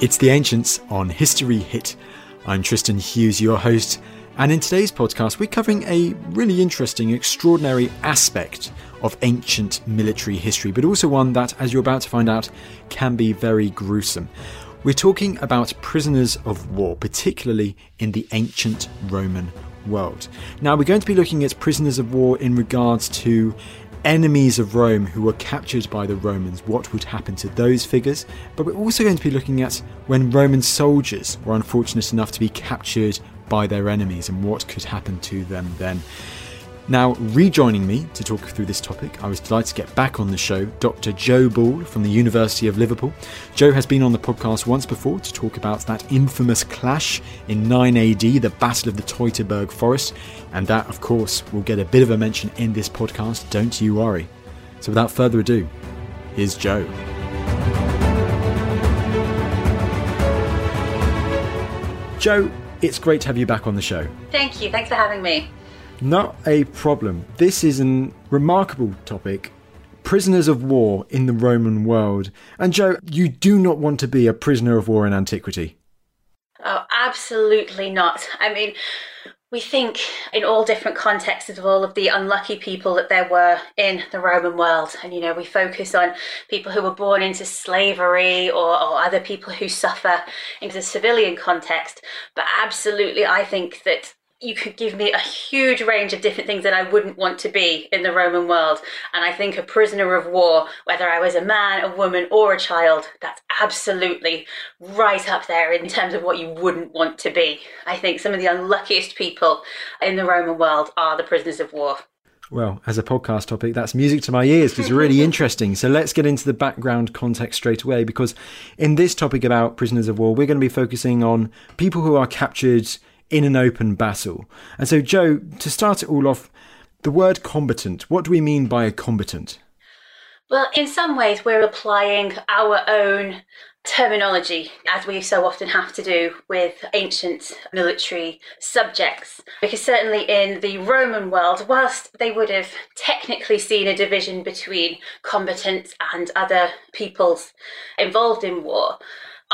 It's The Ancients on History Hit. I'm Tristan Hughes, your host, and in today's podcast, we're covering a really interesting, extraordinary aspect of ancient military history, but also one that, as you're about to find out, can be very gruesome. We're talking about prisoners of war, particularly in the ancient Roman world. Now, we're going to be looking at prisoners of war in regards to enemies of Rome who were captured by the Romans, what would happen to those figures. But we're also going to be looking at when Roman soldiers were unfortunate enough to be captured by their enemies and what could happen to them then. Now, rejoining me to talk through this topic, I was delighted to get back on the show Dr. Jo Ball from the University of Liverpool. Jo has been on the podcast once before to talk about that infamous clash in 9 AD, the Battle of the Teutoburg Forest, and that, of course, will get a bit of a mention in this podcast, don't you worry. So, without further ado, here's Jo. Jo, it's great to have you back on the show. Thank you. Thanks for having me. Not a problem. This is a remarkable topic. Prisoners of war in the Roman world. And Jo, you do not want to be a prisoner of war in antiquity. Oh, absolutely not. I mean, we think in all different contexts of all of the unlucky people that there were in the Roman world. And, you know, we focus on people who were born into slavery or, or other people who suffer in the civilian context. But absolutely, I think that you could give me a huge range of different things that I wouldn't want to be in the Roman world. And I think a prisoner of war, whether I was a man, a woman, or a child, that's absolutely right up there in terms of what you wouldn't want to be. I think some of the unluckiest people in the Roman world are the prisoners of war. Well, as a podcast topic, that's music to my ears. It's really interesting. So let's get into the background context straight away because in this topic about prisoners of war, we're going to be focusing on people who are captured in an open battle. And so, Jo, to start it all off, the word combatant, what do we mean by a combatant? Well, in some ways, we're applying our own terminology, as we so often have to do with ancient military subjects. Because certainly in the Roman world, whilst they would have technically seen a division between combatants and other peoples involved in war,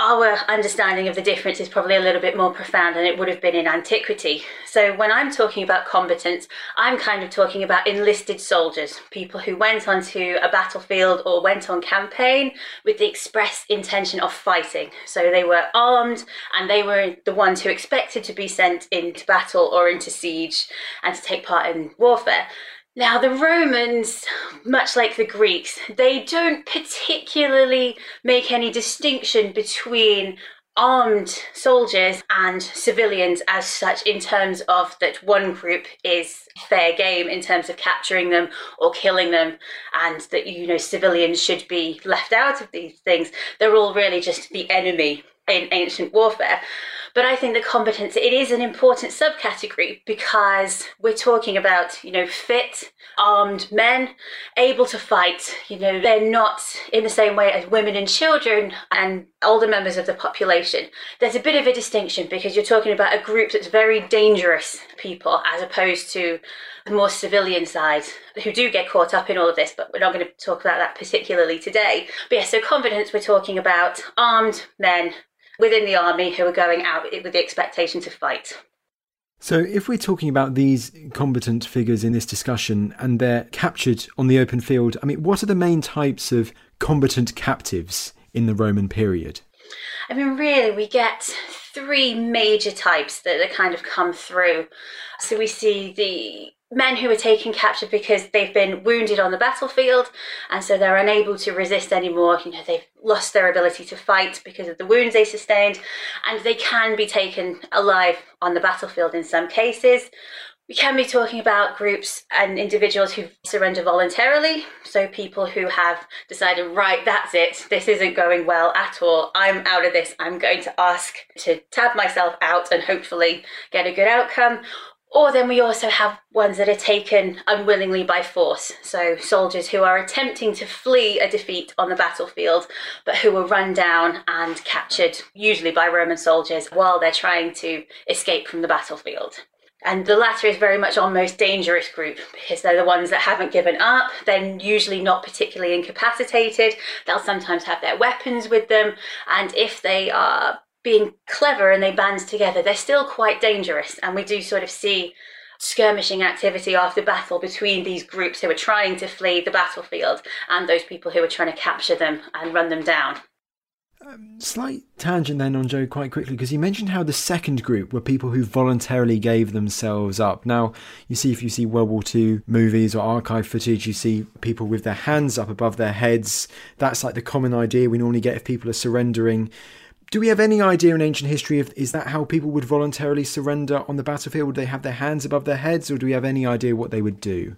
our understanding of the difference is probably a little bit more profound than it would have been in antiquity. So, when I'm talking about combatants, I'm kind of talking about enlisted soldiers, people who went onto a battlefield or went on campaign with the express intention of fighting. So, they were armed and they were the ones who expected to be sent into battle or into siege and to take part in warfare. Now, the Romans, much like the Greeks, they don't particularly make any distinction between armed soldiers and civilians as such in terms of that one group is fair game in terms of capturing them or killing them and that you know civilians should be left out of these things. They're all really just the enemy in ancient warfare but I think the competence it is an important subcategory because we're talking about you know fit, armed men able to fight. You know they're not in the same way as women and children and older members of the population. There's a bit of a distinction because you're talking about a group that's very dangerous people as opposed to the more civilian side who do get caught up in all of this, but we're not going to talk about that particularly today. But yeah, so confidence, we're talking about armed men within the army who are going out with the expectation to fight. So, if we're talking about these combatant figures in this discussion and they're captured on the open field, I mean, what are the main types of combatant captives in the Roman period? I mean, really, we get three major types that, that kind of come through. So, we see the men who are taken captive because they've been wounded on the battlefield and so they're unable to resist anymore you know they've lost their ability to fight because of the wounds they sustained and they can be taken alive on the battlefield in some cases we can be talking about groups and individuals who surrender voluntarily. So, people who have decided, right, that's it, this isn't going well at all, I'm out of this, I'm going to ask to tab myself out and hopefully get a good outcome. Or then we also have ones that are taken unwillingly by force. So, soldiers who are attempting to flee a defeat on the battlefield, but who are run down and captured, usually by Roman soldiers, while they're trying to escape from the battlefield. And the latter is very much our most dangerous group because they're the ones that haven't given up. They're usually not particularly incapacitated. They'll sometimes have their weapons with them. And if they are being clever and they band together, they're still quite dangerous. And we do sort of see skirmishing activity after battle between these groups who are trying to flee the battlefield and those people who are trying to capture them and run them down. Um, slight tangent then on Jo quite quickly because you mentioned how the second group were people who voluntarily gave themselves up. Now, you see, if you see World War II movies or archive footage, you see people with their hands up above their heads. That's like the common idea we normally get if people are surrendering. Do we have any idea in ancient history if is that how people would voluntarily surrender on the battlefield? Would they have their hands above their heads, or do we have any idea what they would do?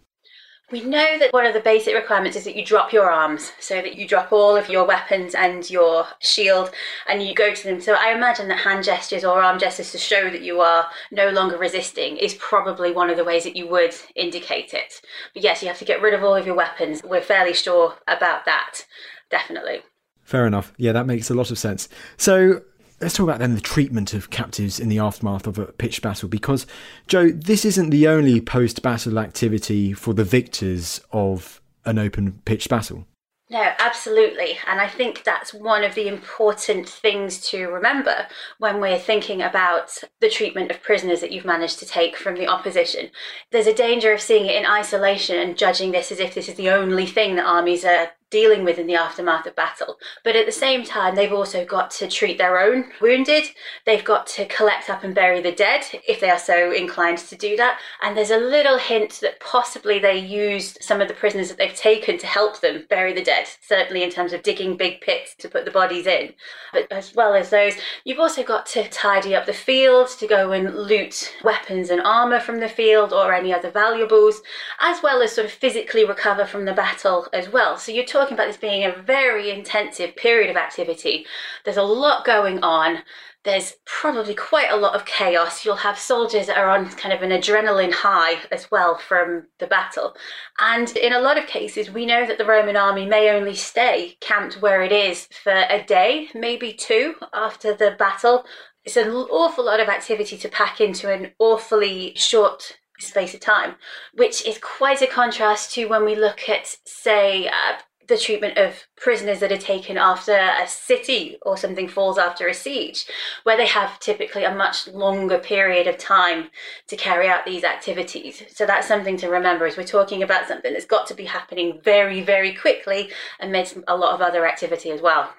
We know that one of the basic requirements is that you drop your arms, so that you drop all of your weapons and your shield and you go to them. So I imagine that hand gestures or arm gestures to show that you are no longer resisting is probably one of the ways that you would indicate it. But yes, you have to get rid of all of your weapons. We're fairly sure about that, definitely. Fair enough. Yeah, that makes a lot of sense. So let's talk about then the treatment of captives in the aftermath of a pitched battle because Jo this isn't the only post-battle activity for the victors of an open pitched battle no, absolutely. And I think that's one of the important things to remember when we're thinking about the treatment of prisoners that you've managed to take from the opposition. There's a danger of seeing it in isolation and judging this as if this is the only thing that armies are dealing with in the aftermath of battle. But at the same time, they've also got to treat their own wounded. They've got to collect up and bury the dead if they are so inclined to do that. And there's a little hint that possibly they used some of the prisoners that they've taken to help them bury the dead, certainly in terms of digging big pits to put the bodies in. But as well as those, you've also got to tidy up the field, to go and loot weapons and armour from the field or any other valuables, as well as sort of physically recover from the battle as well. So you're talking talking about this being a very intensive period of activity. There's a lot going on. There's probably quite a lot of chaos. You'll have soldiers that are on kind of an adrenaline high as well from the battle. And in a lot of cases, we know that the Roman army may only stay camped where it is for a day, maybe two after the battle. It's an awful lot of activity to pack into an awfully short space of time, which is quite a contrast to when we look at, say, uh, the treatment of prisoners that are taken after a city or something falls after a siege, where they have typically a much longer period of time to carry out these activities. So that's something to remember as we're talking about something that's got to be happening very, very quickly amidst a lot of other activity as well.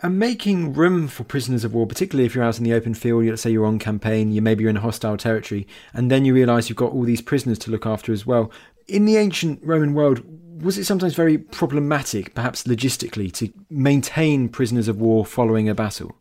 And making room for prisoners of war, particularly if you're out in the open field, let's say you're on campaign, you maybe you're in a hostile territory, and then you realise you've got all these prisoners to look after as well. In the ancient Roman world, was it sometimes very problematic, perhaps logistically, to maintain prisoners of war following a battle?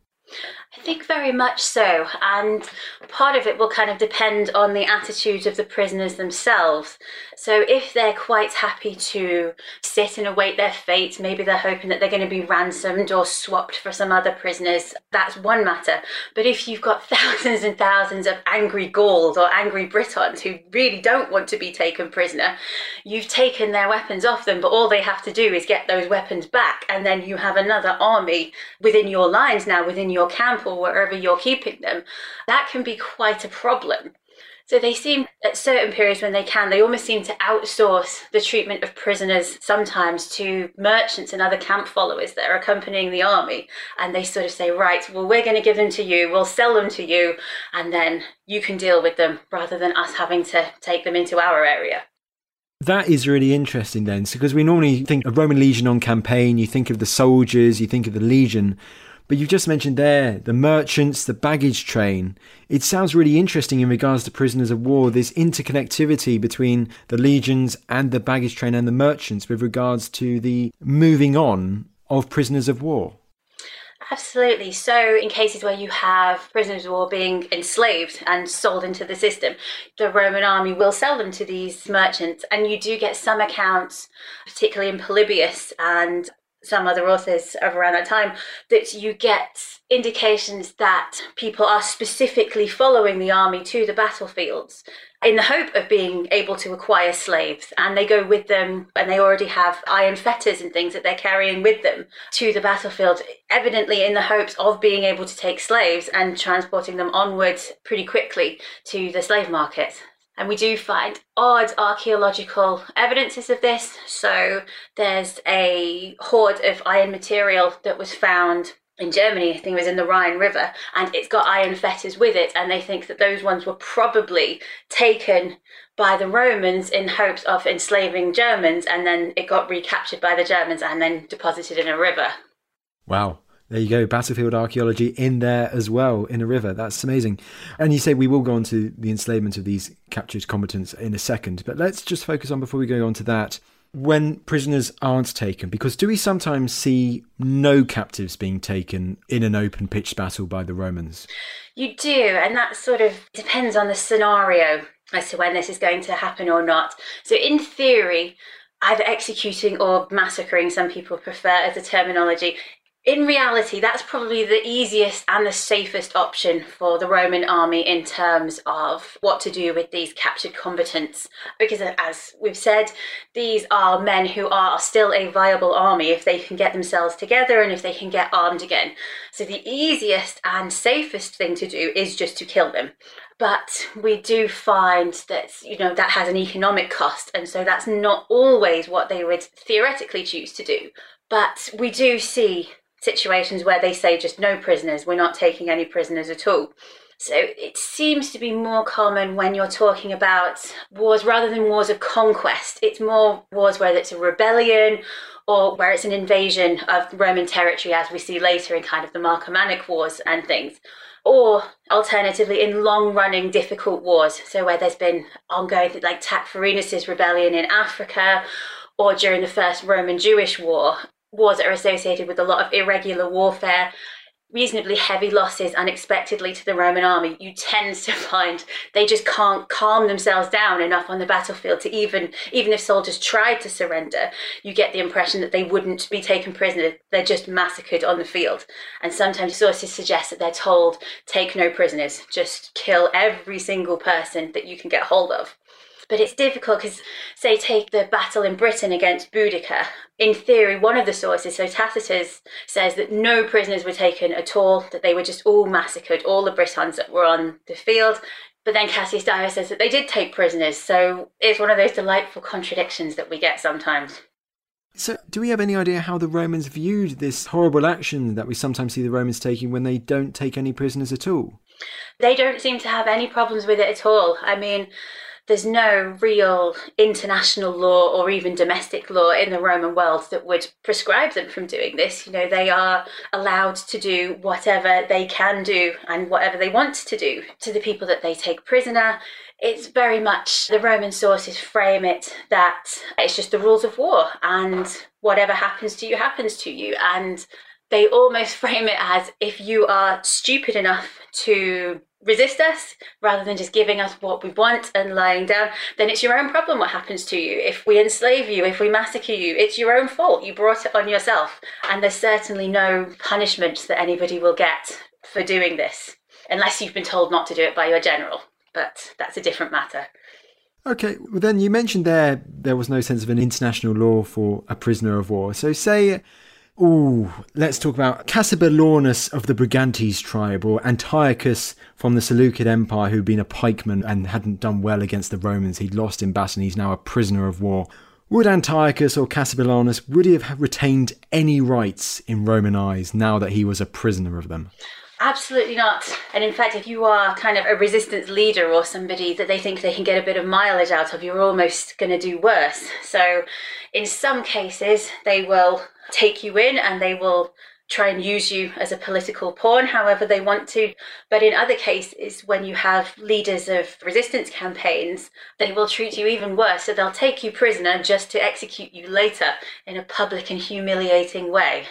I think very much so. And part of it will kind of depend on the attitude of the prisoners themselves. So if they're quite happy to sit and await their fate, maybe they're hoping that they're going to be ransomed or swapped for some other prisoners, that's one matter. But if you've got thousands and thousands of angry Gauls or angry Britons who really don't want to be taken prisoner, you've taken their weapons off them, but all they have to do is get those weapons back, and then you have another army within your lines now, within your camp or wherever you're keeping them, that can be quite a problem. So they seem, at certain periods when they can, they almost seem to outsource the treatment of prisoners sometimes to merchants and other camp followers that are accompanying the army. And they sort of say, right, well, we're going to give them to you, we'll sell them to you, and then you can deal with them rather than us having to take them into our area. That is really interesting then, because we normally think of Roman legion on campaign, you think of the soldiers, you think of the legion. But you've just mentioned there the merchants, the baggage train. It sounds really interesting in regards to prisoners of war, this interconnectivity between the legions and the baggage train and the merchants with regards to the moving on of prisoners of war. Absolutely. So, in cases where you have prisoners of war being enslaved and sold into the system, the Roman army will sell them to these merchants. And you do get some accounts, particularly in Polybius and some other authors of around that time that you get indications that people are specifically following the army to the battlefields in the hope of being able to acquire slaves. And they go with them and they already have iron fetters and things that they're carrying with them to the battlefield evidently in the hopes of being able to take slaves and transporting them onwards pretty quickly to the slave market and we do find odd archaeological evidences of this. So there's a hoard of iron material that was found in Germany, I think it was in the Rhine River, and it's got iron fetters with it, and they think that those ones were probably taken by the Romans in hopes of enslaving Germans, and then it got recaptured by the Germans and then deposited in a river. Wow. There you go, battlefield archaeology in there as well, in a river. That's amazing. And you say we will go on to the enslavement of these captured combatants in a second, but let's just focus on before we go on to that when prisoners aren't taken? Because do we sometimes see no captives being taken in an open pitched battle by the Romans? You do, and that sort of depends on the scenario as to when this is going to happen or not. So, in theory, either executing or massacring, some people prefer as a terminology, in reality, that's probably the easiest and the safest option for the Roman army in terms of what to do with these captured combatants. Because, as we've said, these are men who are still a viable army if they can get themselves together and if they can get armed again. So, the easiest and safest thing to do is just to kill them but we do find that you know that has an economic cost and so that's not always what they would theoretically choose to do but we do see situations where they say just no prisoners, we're not taking any prisoners at all. So it seems to be more common when you're talking about wars rather than wars of conquest. It's more wars where it's a rebellion or where it's an invasion of Roman territory, as we see later in kind of the Marcomannic Wars and things. Or alternatively, in long running difficult wars, so where there's been ongoing, like Tacfarinas' rebellion in Africa, or during the First Roman Jewish War, wars that are associated with a lot of irregular warfare, reasonably heavy losses unexpectedly to the Roman army, you tend to find they just can't calm themselves down enough on the battlefield to even even if soldiers tried to surrender, you get the impression that they wouldn't be taken prisoner. They're just massacred on the field. And sometimes sources suggest that they're told, take no prisoners, just kill every single person that you can get hold of. But it's difficult because, say, take the battle in Britain against Boudicca. In theory, one of the sources, so Tacitus, says that no prisoners were taken at all, that they were just all massacred, all the Britons that were on the field. But then Cassius Dio says that they did take prisoners. So it's one of those delightful contradictions that we get sometimes. So, do we have any idea how the Romans viewed this horrible action that we sometimes see the Romans taking when they don't take any prisoners at all? They don't seem to have any problems with it at all. I mean, there's no real international law or even domestic law in the Roman world that would prescribe them from doing this. You know, they are allowed to do whatever they can do and whatever they want to do to the people that they take prisoner. It's very much the Roman sources frame it that it's just the rules of war and whatever happens to you happens to you. And they almost frame it as if you are stupid enough to resist us rather than just giving us what we want and lying down, then it's your own problem what happens to you. If we enslave you, if we massacre you, it's your own fault. You brought it on yourself. And there's certainly no punishment that anybody will get for doing this, unless you've been told not to do it by your general. But that's a different matter. Okay, well, then you mentioned there there was no sense of an international law for a prisoner of war. So, say Ooh, let's talk about Cassivellaunus of the Brigantes tribe, or Antiochus from the Seleucid Empire, who'd been a pikeman and hadn't done well against the Romans. He'd lost in battle and he's now a prisoner of war. Would Antiochus or Cassivellaunus, would he have retained any rights in Roman eyes now that he was a prisoner of them? Absolutely not. And in fact, if you are kind of a resistance leader or somebody that they think they can get a bit of mileage out of, you're almost going to do worse. So, in some cases, they will take you in and they will try and use you as a political pawn however they want to. But in other cases, when you have leaders of resistance campaigns, they will treat you even worse. So they'll take you prisoner just to execute you later in a public and humiliating way.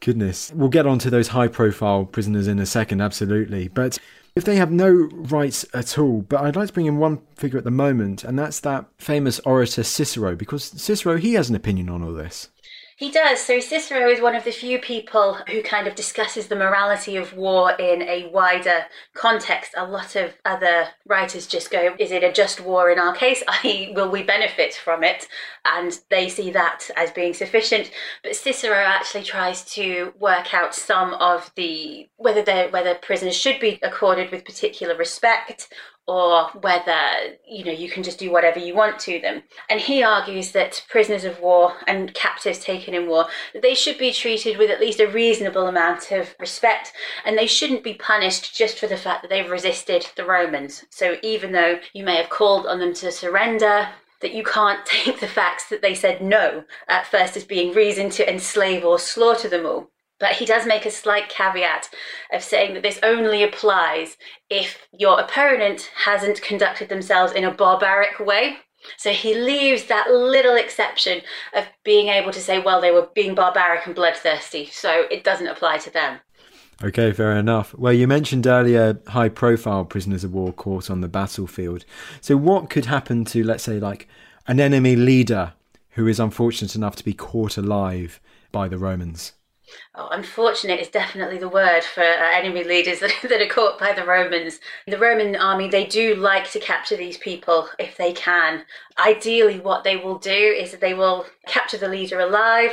Goodness. We'll get on to those high profile prisoners in a second, absolutely. But if they have no rights at all, but I'd like to bring in one figure at the moment, and that's that famous orator Cicero, because Cicero, he has an opinion on all this. He does. So Cicero is one of the few people who kind of discusses the morality of war in a wider context. A lot of other writers just go, is it a just war in our case? I.e., will we benefit from it? And they see that as being sufficient. But Cicero actually tries to work out some of the whether whether prisoners should be accorded with particular respect or whether you know you can just do whatever you want to them. And he argues that prisoners of war and captives taken in war they should be treated with at least a reasonable amount of respect and they shouldn't be punished just for the fact that they've resisted the romans. So even though you may have called on them to surrender that you can't take the facts that they said no at first as being reason to enslave or slaughter them all but he does make a slight caveat of saying that this only applies if your opponent hasn't conducted themselves in a barbaric way. So he leaves that little exception of being able to say, well, they were being barbaric and bloodthirsty, so it doesn't apply to them. Okay, fair enough. Well, you mentioned earlier high profile prisoners of war caught on the battlefield. So, what could happen to, let's say, like an enemy leader who is unfortunate enough to be caught alive by the Romans? Oh, unfortunate is definitely the word for uh, enemy leaders that, that are caught by the Romans. The Roman army, they do like to capture these people if they can. Ideally, what they will do is they will capture the leader alive,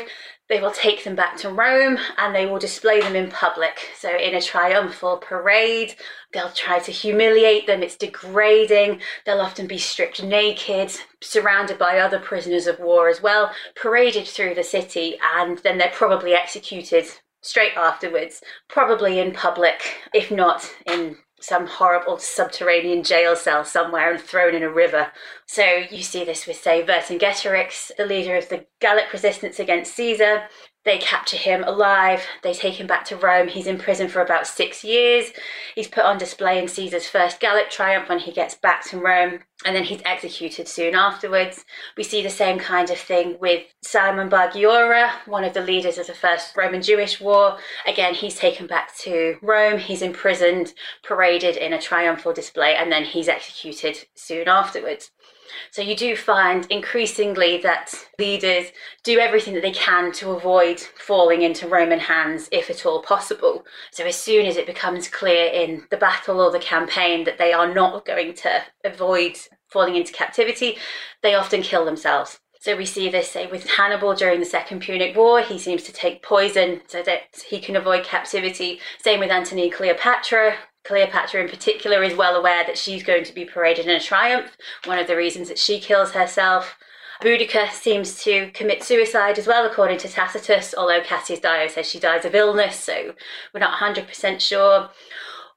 they will take them back to Rome and they will display them in public. So, in a triumphal parade, they'll try to humiliate them. It's degrading. They'll often be stripped naked, surrounded by other prisoners of war as well, paraded through the city, and then they're probably executed straight afterwards, probably in public, if not in some horrible subterranean jail cell somewhere and thrown in a river. So you see this with, say, Vercingetorix, the leader of the Gallic resistance against Caesar. They capture him alive. They take him back to Rome. He's in prison for about six years. He's put on display in Caesar's first Gallic triumph when he gets back to Rome, and then he's executed soon afterwards. We see the same kind of thing with Simon Bar one of the leaders of the first Roman Jewish War. Again, he's taken back to Rome. He's imprisoned, paraded in a triumphal display, and then he's executed soon afterwards. So you do find increasingly that leaders do everything that they can to avoid falling into Roman hands if at all possible. So as soon as it becomes clear in the battle or the campaign that they are not going to avoid falling into captivity, they often kill themselves. So we see this say with Hannibal during the Second Punic War. He seems to take poison so that he can avoid captivity. Same with Antony and Cleopatra. Cleopatra, in particular, is well aware that she's going to be paraded in a triumph, one of the reasons that she kills herself. Boudica seems to commit suicide as well, according to Tacitus, although Cassius Dio says she dies of illness, so we're not 100% sure.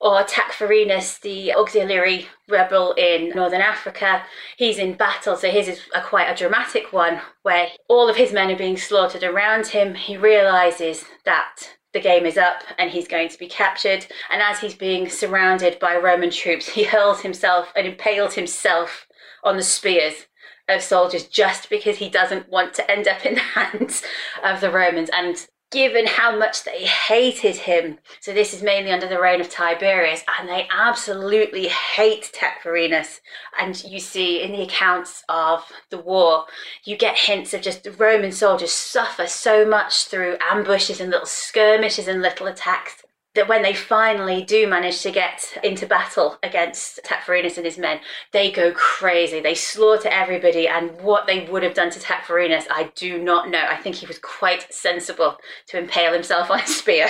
Or Tacfarinas, the auxiliary rebel in northern Africa, he's in battle, so his is a quite a dramatic one, where all of his men are being slaughtered around him. He realizes that the game is up and he's going to be captured. And as he's being surrounded by Roman troops, he hurls himself and impales himself on the spears of soldiers just because he doesn't want to end up in the hands of the Romans. And given how much they hated him. So this is mainly under the reign of Tiberius, and they absolutely hate Tacfarinas. And you see in the accounts of the war, you get hints of just Roman soldiers suffer so much through ambushes and little skirmishes and little attacks that when they finally do manage to get into battle against Tacfarinas and his men, they go crazy. They slaughter everybody, and what they would have done to Tacfarinas, I do not know. I think he was quite sensible to impale himself on a spear.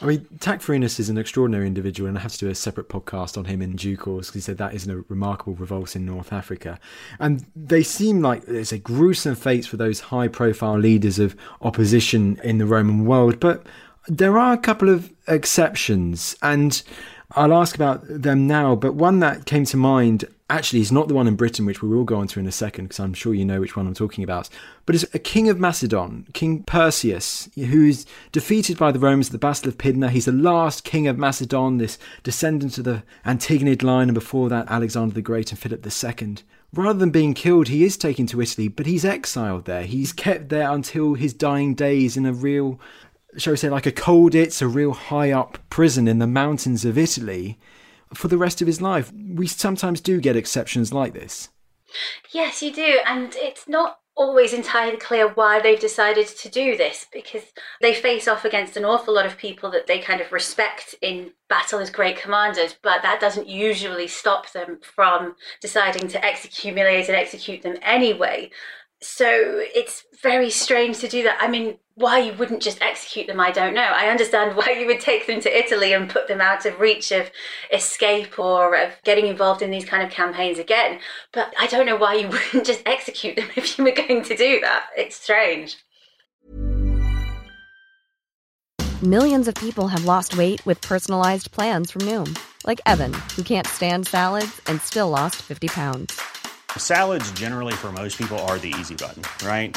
I mean, Tacfarinas is an extraordinary individual, and I have to do a separate podcast on him in due course because he said that is a remarkable revolt in North Africa. And they seem like it's a gruesome fate for those high profile leaders of opposition in the Roman world, but there are a couple of exceptions, and I'll ask about them now, but one that came to mind actually is not the one in Britain, which we will go on to in a second, because I'm sure you know which one I'm talking about, but it's a king of Macedon, King Perseus, who's defeated by the Romans at the Battle of Pydna. He's the last king of Macedon, this descendant of the Antigonid line, and before that, Alexander the Great and Philip II. Rather than being killed, he is taken to Italy, but he's exiled there. He's kept there until his dying days in a real shall we say, like a Colditz, a real high up prison in the mountains of Italy for the rest of his life. We sometimes do get exceptions like this. Yes, you do. And it's not always entirely clear why they've decided to do this because they face off against an awful lot of people that they kind of respect in battle as great commanders, but that doesn't usually stop them from deciding to excumulate and execute them anyway. So it's very strange to do that. I mean, why you wouldn't just execute them, I don't know. I understand why you would take them to Italy and put them out of reach of escape or of getting involved in these kind of campaigns again. But I don't know why you wouldn't just execute them if you were going to do that. It's strange. Millions of people have lost weight with personalized plans from Noom, like Evan, who can't stand salads and still lost 50 pounds. Salads, generally, for most people, are the easy button, right?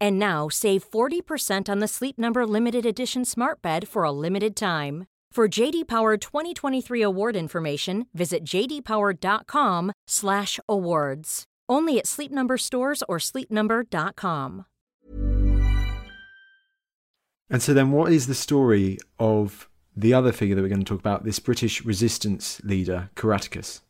And now save 40% on the Sleep Number limited edition smart bed for a limited time. For JD Power 2023 award information, visit jdpower.com/awards. Only at Sleep Number stores or sleepnumber.com. And so then what is the story of the other figure that we're going to talk about, this British resistance leader, Caratacus?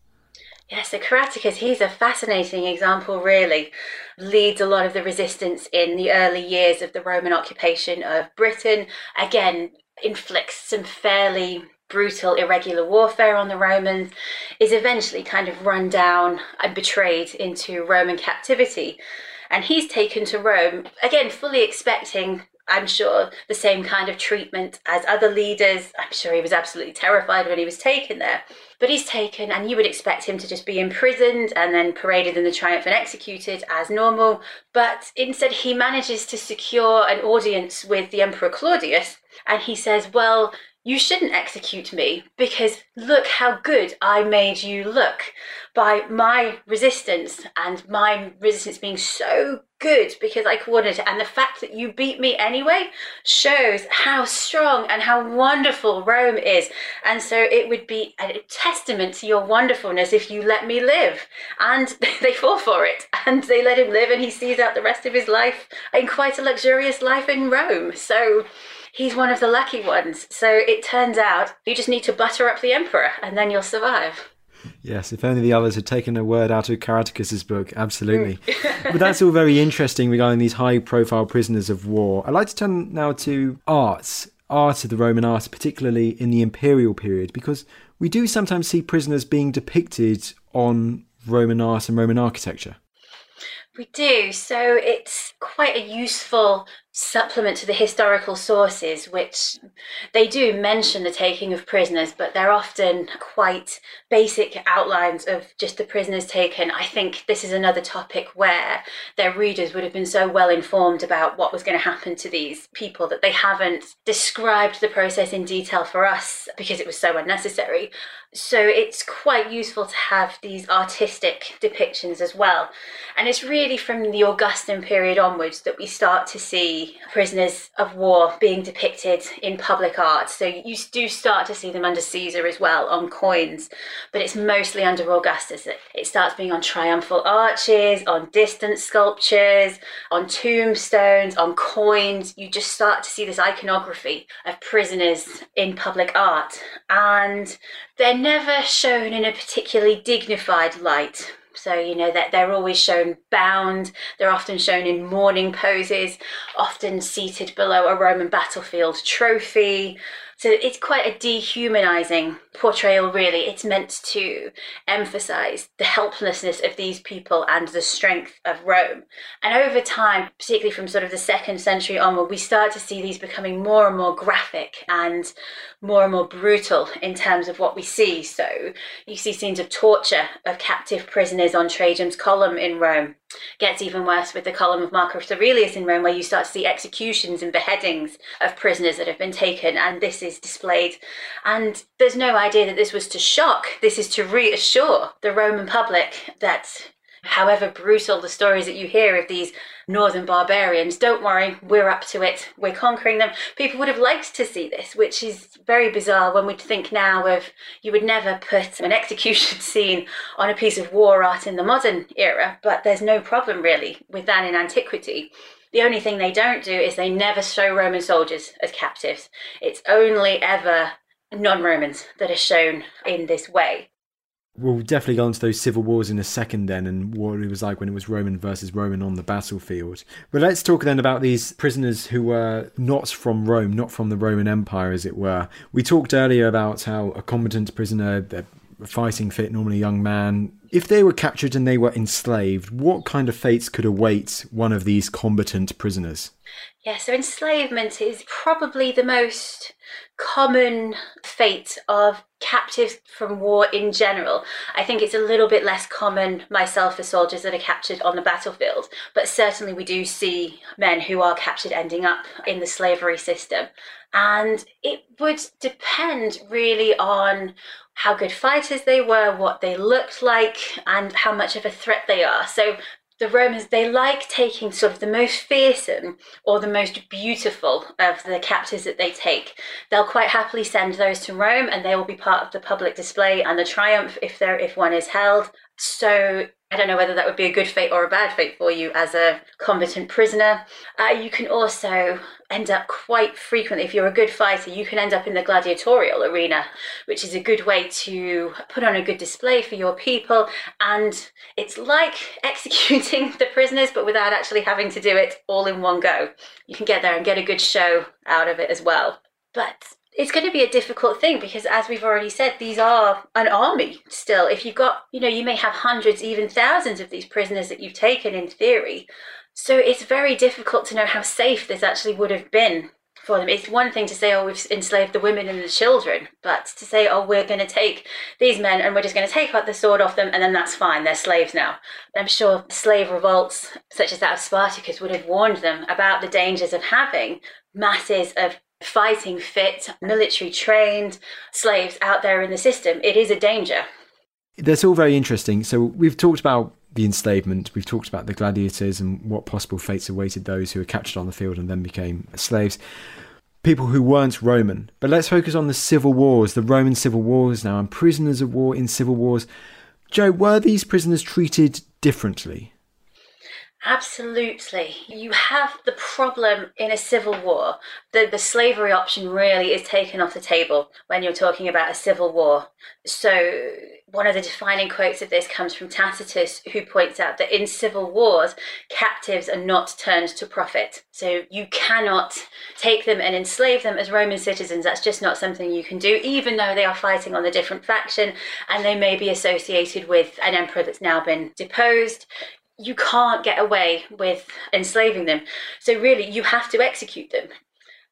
Yes, so Caratacus, he's a fascinating example, really. Leads a lot of the resistance in the early years of the Roman occupation of Britain. Again, inflicts some fairly brutal, irregular warfare on the Romans, is eventually kind of run down and betrayed into Roman captivity. And he's taken to Rome, again, fully expecting I'm sure, the same kind of treatment as other leaders. I'm sure he was absolutely terrified when he was taken there. But he's taken, and you would expect him to just be imprisoned and then paraded in the triumph and executed as normal. But instead, he manages to secure an audience with the Emperor Claudius. And he says, Well, you shouldn't execute me because look how good I made you look by my resistance and my resistance being so good because I coordinated. And the fact that you beat me anyway shows how strong and how wonderful Rome is. And so it would be a testament to your wonderfulness if you let me live. And they fall for it and they let him live and he sees out the rest of his life in quite a luxurious life in Rome. So he's one of the lucky ones. So it turns out you just need to butter up the emperor and then you'll survive. Yes, if only the others had taken a word out of Caratacus's book, absolutely. but that's all very interesting regarding these high profile prisoners of war. I'd like to turn now to arts, art of the Roman art, particularly in the imperial period, because we do sometimes see prisoners being depicted on Roman art and Roman architecture. We do. So it's quite a useful supplement to the historical sources, which they do mention the taking of prisoners, but they're often quite basic outlines of just the prisoners taken. I think this is another topic where their readers would have been so well informed about what was going to happen to these people that they haven't described the process in detail for us because it was so unnecessary. So it's quite useful to have these artistic depictions as well. And it's really from the Augustan period onwards that we start to see prisoners of war being depicted in public art. So you do start to see them under Caesar as well on coins, but it's mostly under Augustus it starts being on triumphal arches, on distant sculptures, on tombstones, on coins. You just start to see this iconography of prisoners in public art. And they're never shown in a particularly dignified light. So, you know, that they're always shown bound, they're often shown in mourning poses, often seated below a Roman battlefield trophy, so it's quite a dehumanizing portrayal, really. It's meant to emphasize the helplessness of these people and the strength of Rome. And over time, particularly from sort of the second century onward, we start to see these becoming more and more graphic and more and more brutal in terms of what we see. So you see scenes of torture of captive prisoners on Trajan's column in Rome gets even worse with the column of Marcus Aurelius in Rome, where you start to see executions and beheadings of prisoners that have been taken, and this is displayed. And there's no idea that this was to shock, this is to reassure the Roman public that however brutal the stories that you hear of these northern barbarians, don't worry, we're up to it, we're conquering them. People would have liked to see this, which is very bizarre when we think now of you would never put an execution scene on a piece of war art in the modern era, but there's no problem really with that in antiquity. The only thing they don't do is they never show Roman soldiers as captives. It's only ever non Romans that are shown in this way we'll definitely go into those civil wars in a second then and what it was like when it was Roman versus Roman on the battlefield. But let's talk then about these prisoners who were not from Rome, not from the Roman Empire, as it were. We talked earlier about how a combatant prisoner, they're fighting fit, normally a young man, if they were captured and they were enslaved, what kind of fates could await one of these combatant prisoners? Yeah, so enslavement is probably the most common fate of captives from war in general. I think it's a little bit less common myself for soldiers that are captured on the battlefield, but certainly we do see men who are captured ending up in the slavery system. And it would depend really on how good fighters they were, what they looked like, and how much of a threat they are. So the Romans, they like taking sort of the most fearsome or the most beautiful of the captives that they take. They'll quite happily send those to Rome and they will be part of the public display and the triumph if there if one is held. So I don't know whether that would be a good fate or a bad fate for you as a combatant prisoner. Uh, you can also end up quite frequently, if you're a good fighter, you can end up in the gladiatorial arena, which is a good way to put on a good display for your people. And it's like executing the prisoners, but without actually having to do it all in one go. You can get there and get a good show out of it as well. But it's going to be a difficult thing because as we've already said these are an army still. If you've got you know you may have hundreds even thousands of these prisoners that you've taken in theory. So it's very difficult to know how safe this actually would have been for them. It's one thing to say oh we've enslaved the women and the children but to say oh we're going to take these men and we're just going to take out the sword off them and then that's fine they're slaves now. I'm sure slave revolts such as that of spartacus would have warned them about the dangers of having masses of fighting fit, military trained slaves out there in the system, it is a danger. That's all very interesting. So we've talked about the enslavement, we've talked about the gladiators and what possible fates awaited those who were captured on the field and then became slaves. People who weren't Roman. But let's focus on the civil wars, the Roman civil wars now, and prisoners of war in civil wars. Jo, were these prisoners treated differently? Absolutely. You have the problem in a civil war. The, the slavery option really is taken off the table when you're talking about a civil war. So, one of the defining quotes of this comes from Tacitus, who points out that in civil wars, captives are not turned to profit. So, you cannot take them and enslave them as Roman citizens. That's just not something you can do, even though they are fighting on a different faction and they may be associated with an emperor that's now been deposed you can't get away with enslaving them. So, really, you have to execute them.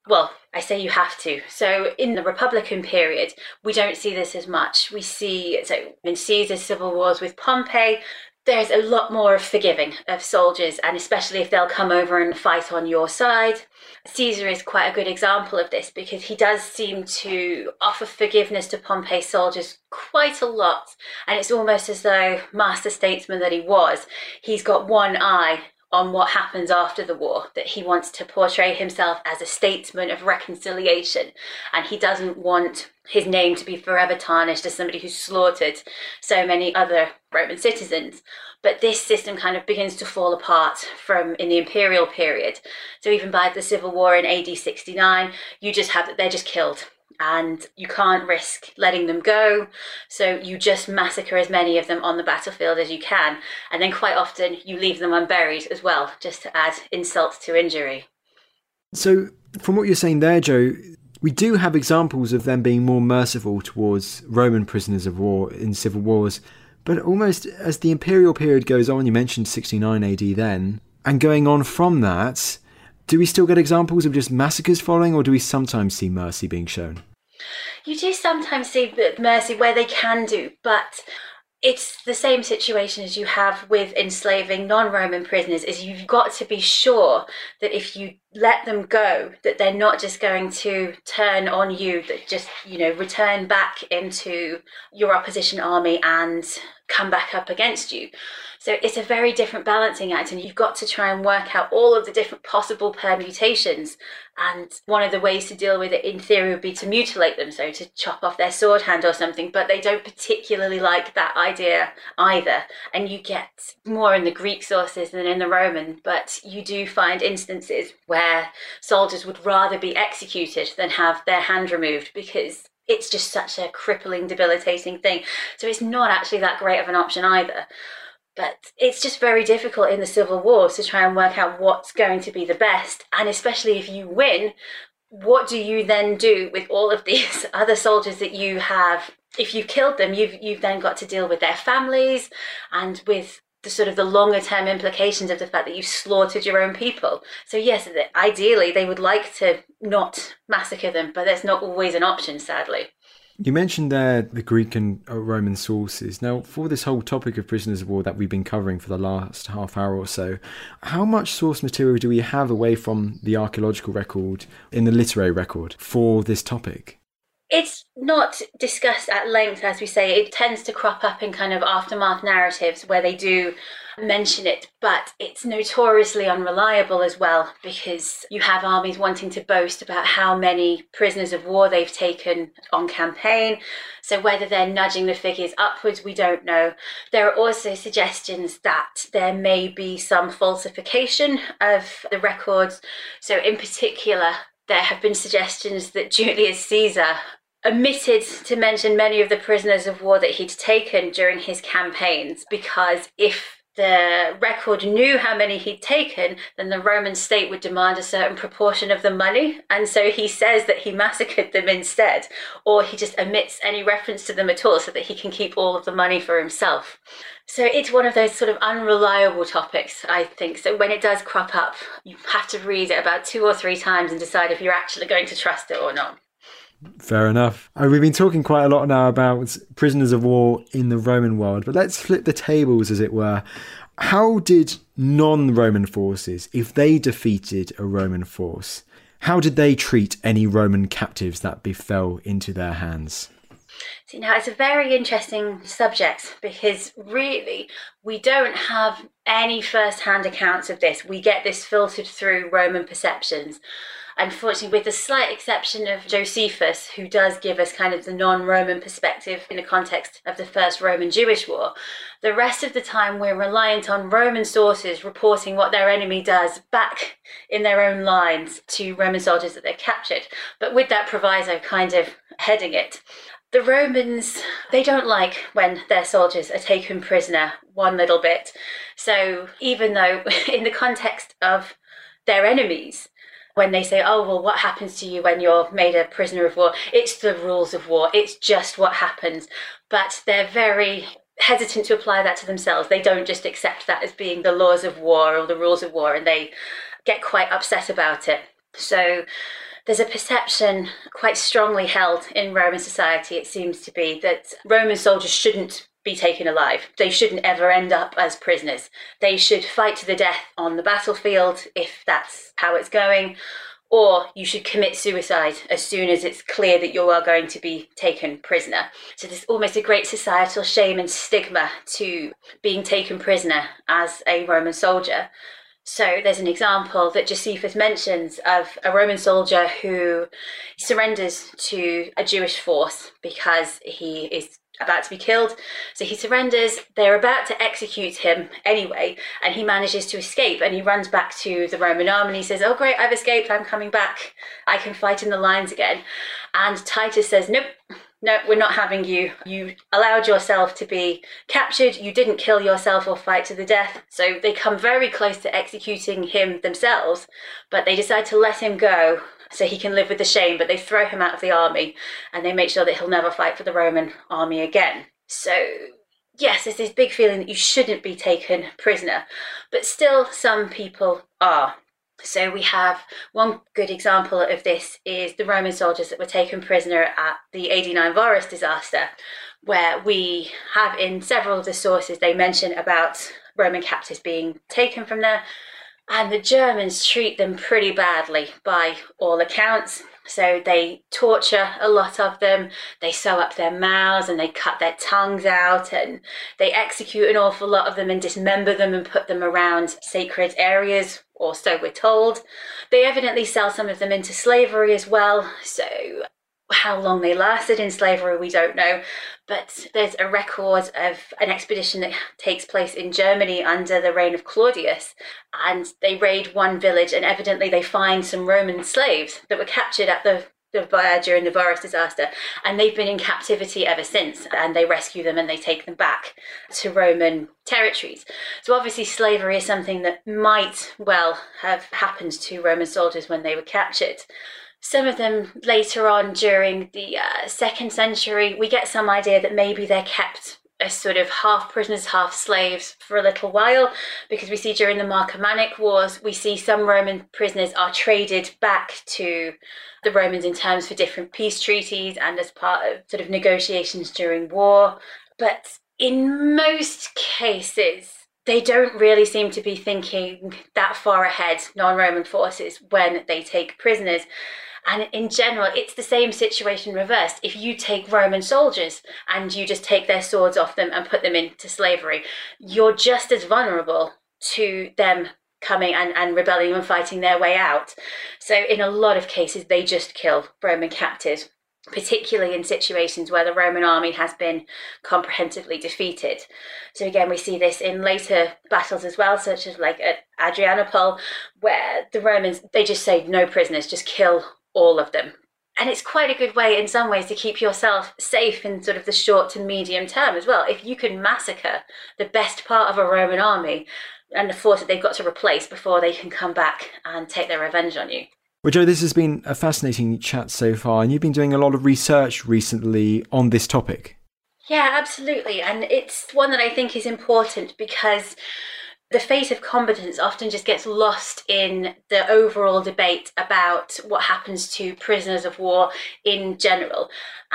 Well, I say you have to. So, in the Republican period, we don't see this as much. We see, so in Caesar's civil wars with Pompey, there's a lot more of forgiving of soldiers, and especially if they'll come over and fight on your side. Caesar is quite a good example of this because he does seem to offer forgiveness to Pompey's soldiers quite a lot, and it's almost as though, master statesman that he was, he's got one eye on what happens after the war, that he wants to portray himself as a statesman of reconciliation, and he doesn't want his name to be forever tarnished as somebody who slaughtered so many other Roman citizens. But this system kind of begins to fall apart from in the imperial period. So even by the civil war in AD 69, you just have that they're just killed and you can't risk letting them go. So you just massacre as many of them on the battlefield as you can. And then quite often you leave them unburied as well, just to add insult to injury. So, from what you're saying there, Jo, we do have examples of them being more merciful towards Roman prisoners of war in civil wars. But almost as the imperial period goes on, you mentioned 69 AD then, and going on from that, do we still get examples of just massacres following, or do we sometimes see mercy being shown? You do sometimes see mercy where they can do, but it's the same situation as you have with enslaving non-roman prisoners is you've got to be sure that if you let them go that they're not just going to turn on you that just you know return back into your opposition army and come back up against you so it's a very different balancing act, and you've got to try and work out all of the different possible permutations. And one of the ways to deal with it, in theory, would be to mutilate them, so to chop off their sword hand or something. But they don't particularly like that idea either. And you get more in the Greek sources than in the Roman, but you do find instances where soldiers would rather be executed than have their hand removed because it's just such a crippling, debilitating thing. So it's not actually that great of an option either. But it's just very difficult in the civil war to try and work out what's going to be the best. And especially if you win, what do you then do with all of these other soldiers that you have? If you've killed them, you've you've then got to deal with their families and with the sort of the longer term implications of the fact that you've slaughtered your own people. So yes, ideally they would like to not massacre them, but that's not always an option, sadly. You mentioned there the Greek and uh, Roman sources. Now, for this whole topic of prisoners of war that we've been covering for the last half hour or so, how much source material do we have away from the archaeological record in the literary record for this topic? It's not discussed at length, as we say. It tends to crop up in kind of aftermath narratives where they do mention it, but it's notoriously unreliable as well because you have armies wanting to boast about how many prisoners of war they've taken on campaign. So, whether they're nudging the figures upwards, we don't know. There are also suggestions that there may be some falsification of the records. So, in particular, there have been suggestions that Julius Caesar omitted to mention many of the prisoners of war that he'd taken during his campaigns because if the record knew how many he'd taken, then the Roman state would demand a certain proportion of the money. And so he says that he massacred them instead, or he just omits any reference to them at all so that he can keep all of the money for himself. So it's one of those sort of unreliable topics, I think. So when it does crop up, you have to read it about two or three times and decide if you're actually going to trust it or not. Fair enough. Uh, we've been talking quite a lot now about prisoners of war in the Roman world, but let's flip the tables, as it were. How did non Roman forces, if they defeated a Roman force, how did they treat any Roman captives that befell into their hands? See, now it's a very interesting subject because really we don't have any first hand accounts of this. We get this filtered through Roman perceptions. Unfortunately, with the slight exception of Josephus, who does give us kind of the non Roman perspective in the context of the First Roman Jewish War, the rest of the time we're reliant on Roman sources reporting what their enemy does back in their own lines to Roman soldiers that they've captured. But with that proviso kind of heading it, the Romans, they don't like when their soldiers are taken prisoner one little bit. So even though, in the context of their enemies, when they say, oh, well, what happens to you when you're made a prisoner of war? It's the rules of war, it's just what happens. But they're very hesitant to apply that to themselves. They don't just accept that as being the laws of war or the rules of war, and they get quite upset about it. So there's a perception quite strongly held in Roman society, it seems to be, that Roman soldiers shouldn't be taken alive. They shouldn't ever end up as prisoners. They should fight to the death on the battlefield if that's how it's going, or you should commit suicide as soon as it's clear that you are going to be taken prisoner. So there's almost a great societal shame and stigma to being taken prisoner as a Roman soldier. So there's an example that Josephus mentions of a Roman soldier who surrenders to a Jewish force because he is about to be killed. So he surrenders. They're about to execute him anyway, and he manages to escape. And he runs back to the Roman army and he says, Oh, great, I've escaped. I'm coming back. I can fight in the lines again. And Titus says, Nope, no, we're not having you. You allowed yourself to be captured. You didn't kill yourself or fight to the death. So they come very close to executing him themselves, but they decide to let him go so he can live with the shame. But they throw him out of the army and they make sure that he'll never fight for the Roman army again. So yes, there's this big feeling that you shouldn't be taken prisoner, but still some people are. So we have one good example of this is the Roman soldiers that were taken prisoner at the AD 9 Varus disaster, where we have in several of the sources they mention about Roman captives being taken from there, and the Germans treat them pretty badly by all accounts. So they torture a lot of them, they sew up their mouths and they cut their tongues out and they execute an awful lot of them and dismember them and put them around sacred areas, or so we're told. They evidently sell some of them into slavery as well, so how long they lasted in slavery, we don't know. But there's a record of an expedition that takes place in Germany under the reign of Claudius. And they raid one village, and evidently they find some Roman slaves that were captured at the during the Varus disaster, and they've been in captivity ever since. And they rescue them and they take them back to Roman territories. So obviously, slavery is something that might well have happened to Roman soldiers when they were captured some of them later on during the uh, second century, we get some idea that maybe they're kept as sort of half prisoners, half slaves for a little while, because we see during the Marcomannic Wars, we see some Roman prisoners are traded back to the Romans in terms for different peace treaties and as part of sort of negotiations during war. But in most cases, they don't really seem to be thinking that far ahead, non Roman forces, when they take prisoners. And in general, it's the same situation reversed. If you take Roman soldiers and you just take their swords off them and put them into slavery, you're just as vulnerable to them coming and, and rebelling and fighting their way out. So, in a lot of cases, they just kill Roman captives particularly in situations where the Roman army has been comprehensively defeated. So again, we see this in later battles as well, such as like at Adrianople, where the Romans they just say no prisoners, just kill all of them. And it's quite a good way, in some ways, to keep yourself safe in sort of the short to medium term as well. If you can massacre the best part of a Roman army and the force that they've got to replace before they can come back and take their revenge on you. Well, Jo, this has been a fascinating chat so far, and you've been doing a lot of research recently on this topic. Yeah, absolutely. And it's one that I think is important because the fate of combatants often just gets lost in the overall debate about what happens to prisoners of war in general.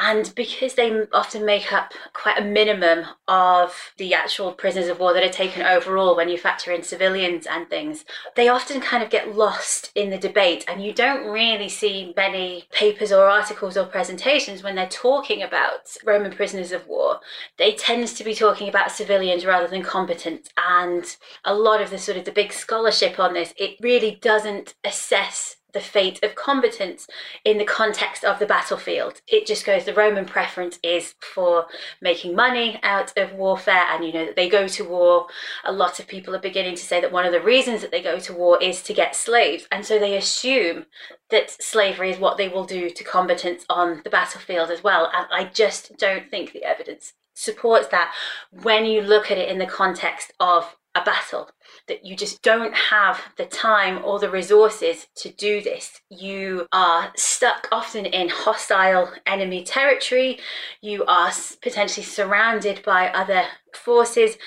And because they often make up quite a minimum of the actual prisoners of war that are taken overall when you factor in civilians and things, they often kind of get lost in the debate. And you don't really see many papers or articles or presentations when they're talking about Roman prisoners of war. They tend to be talking about civilians rather than combatants. And a lot of the sort of the big scholarship on this, it really doesn't assess the fate of combatants in the context of the battlefield. It just goes the Roman preference is for making money out of warfare, and you know that they go to war. A lot of people are beginning to say that one of the reasons that they go to war is to get slaves, and so they assume that slavery is what they will do to combatants on the battlefield as well. And I just don't think the evidence supports that when you look at it in the context of a battle that you just don't have the time or the resources to do this. You are stuck often in hostile enemy territory. You are potentially surrounded by other forces.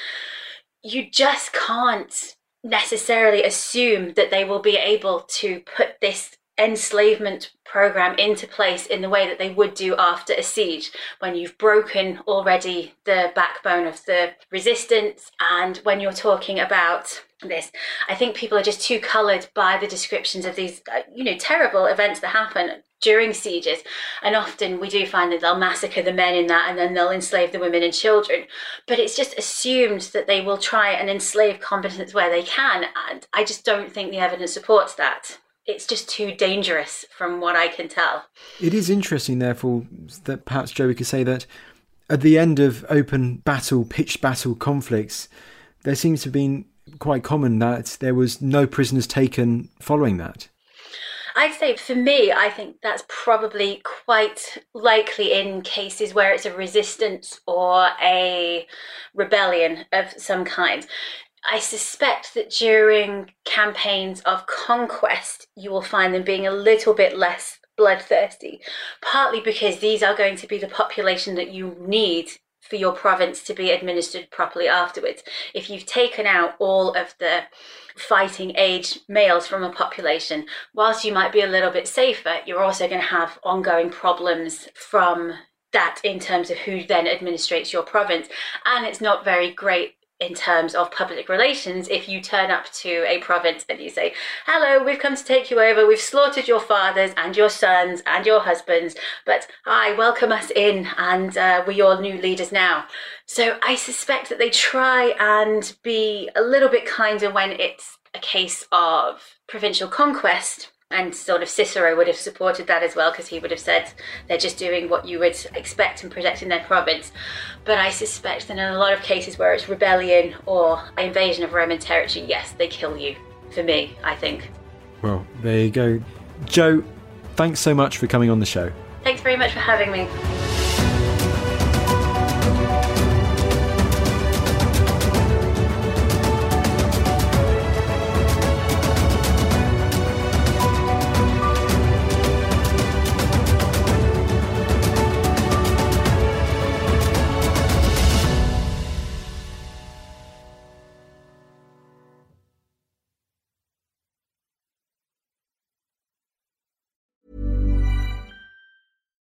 You just can't necessarily assume that they will be able to put this enslavement program into place in the way that they would do after a siege when you've broken already the backbone of the resistance and when you're talking about this i think people are just too colored by the descriptions of these uh, you know terrible events that happen during sieges. And often we do find that they'll massacre the men in that and then they'll enslave the women and children. But it's just assumed that they will try and enslave combatants where they can and i just don't think the evidence supports that it's just too dangerous from what I can tell. It is interesting, therefore, that perhaps Joey could say that at the end of open battle, pitched battle conflicts, there seems to have been quite common that there was no prisoners taken following that. I'd say for me, I think that's probably quite likely in cases where it's a resistance or a rebellion of some kind. I suspect that during campaigns of conquest, you will find them being a little bit less bloodthirsty, partly because these are going to be the population that you need for your province to be administered properly afterwards. If you've taken out all of the fighting age males from a population, whilst you might be a little bit safer, you're also going to have ongoing problems from that in terms of who then administrates your province. And it's not very great in terms of public relations if you turn up to a province and you say, Hello, we've come to take you over. We've slaughtered your fathers and your sons and your husbands, but hi, welcome us in, and uh, we're your new leaders now. So I suspect that they try and be a little bit kinder when it's a case of provincial conquest and sort of Cicero would have supported that as well because he would have said they're just doing what you would expect in protecting their province. But I suspect that in a lot of cases where it's rebellion or invasion of Roman territory, yes, they kill you. For me, I think. Well, there you go. Jo, thanks so much for coming on the show. Thanks very much for having me.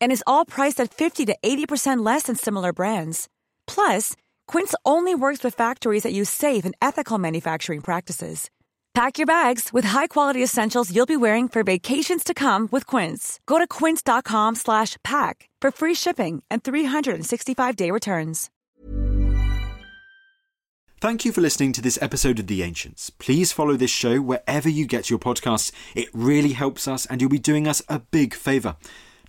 and is all priced at 50 to 80% less than similar brands. Plus, Quince only works with factories that use safe and ethical manufacturing practices. Pack your bags with high-quality essentials you'll be wearing for vacations to come with Quince. Go to quince.com/pack for free shipping and 365-day returns. Thank you for listening to this episode of The Ancients. Please follow this show wherever you get your podcasts. It really helps us and you'll be doing us a big favor.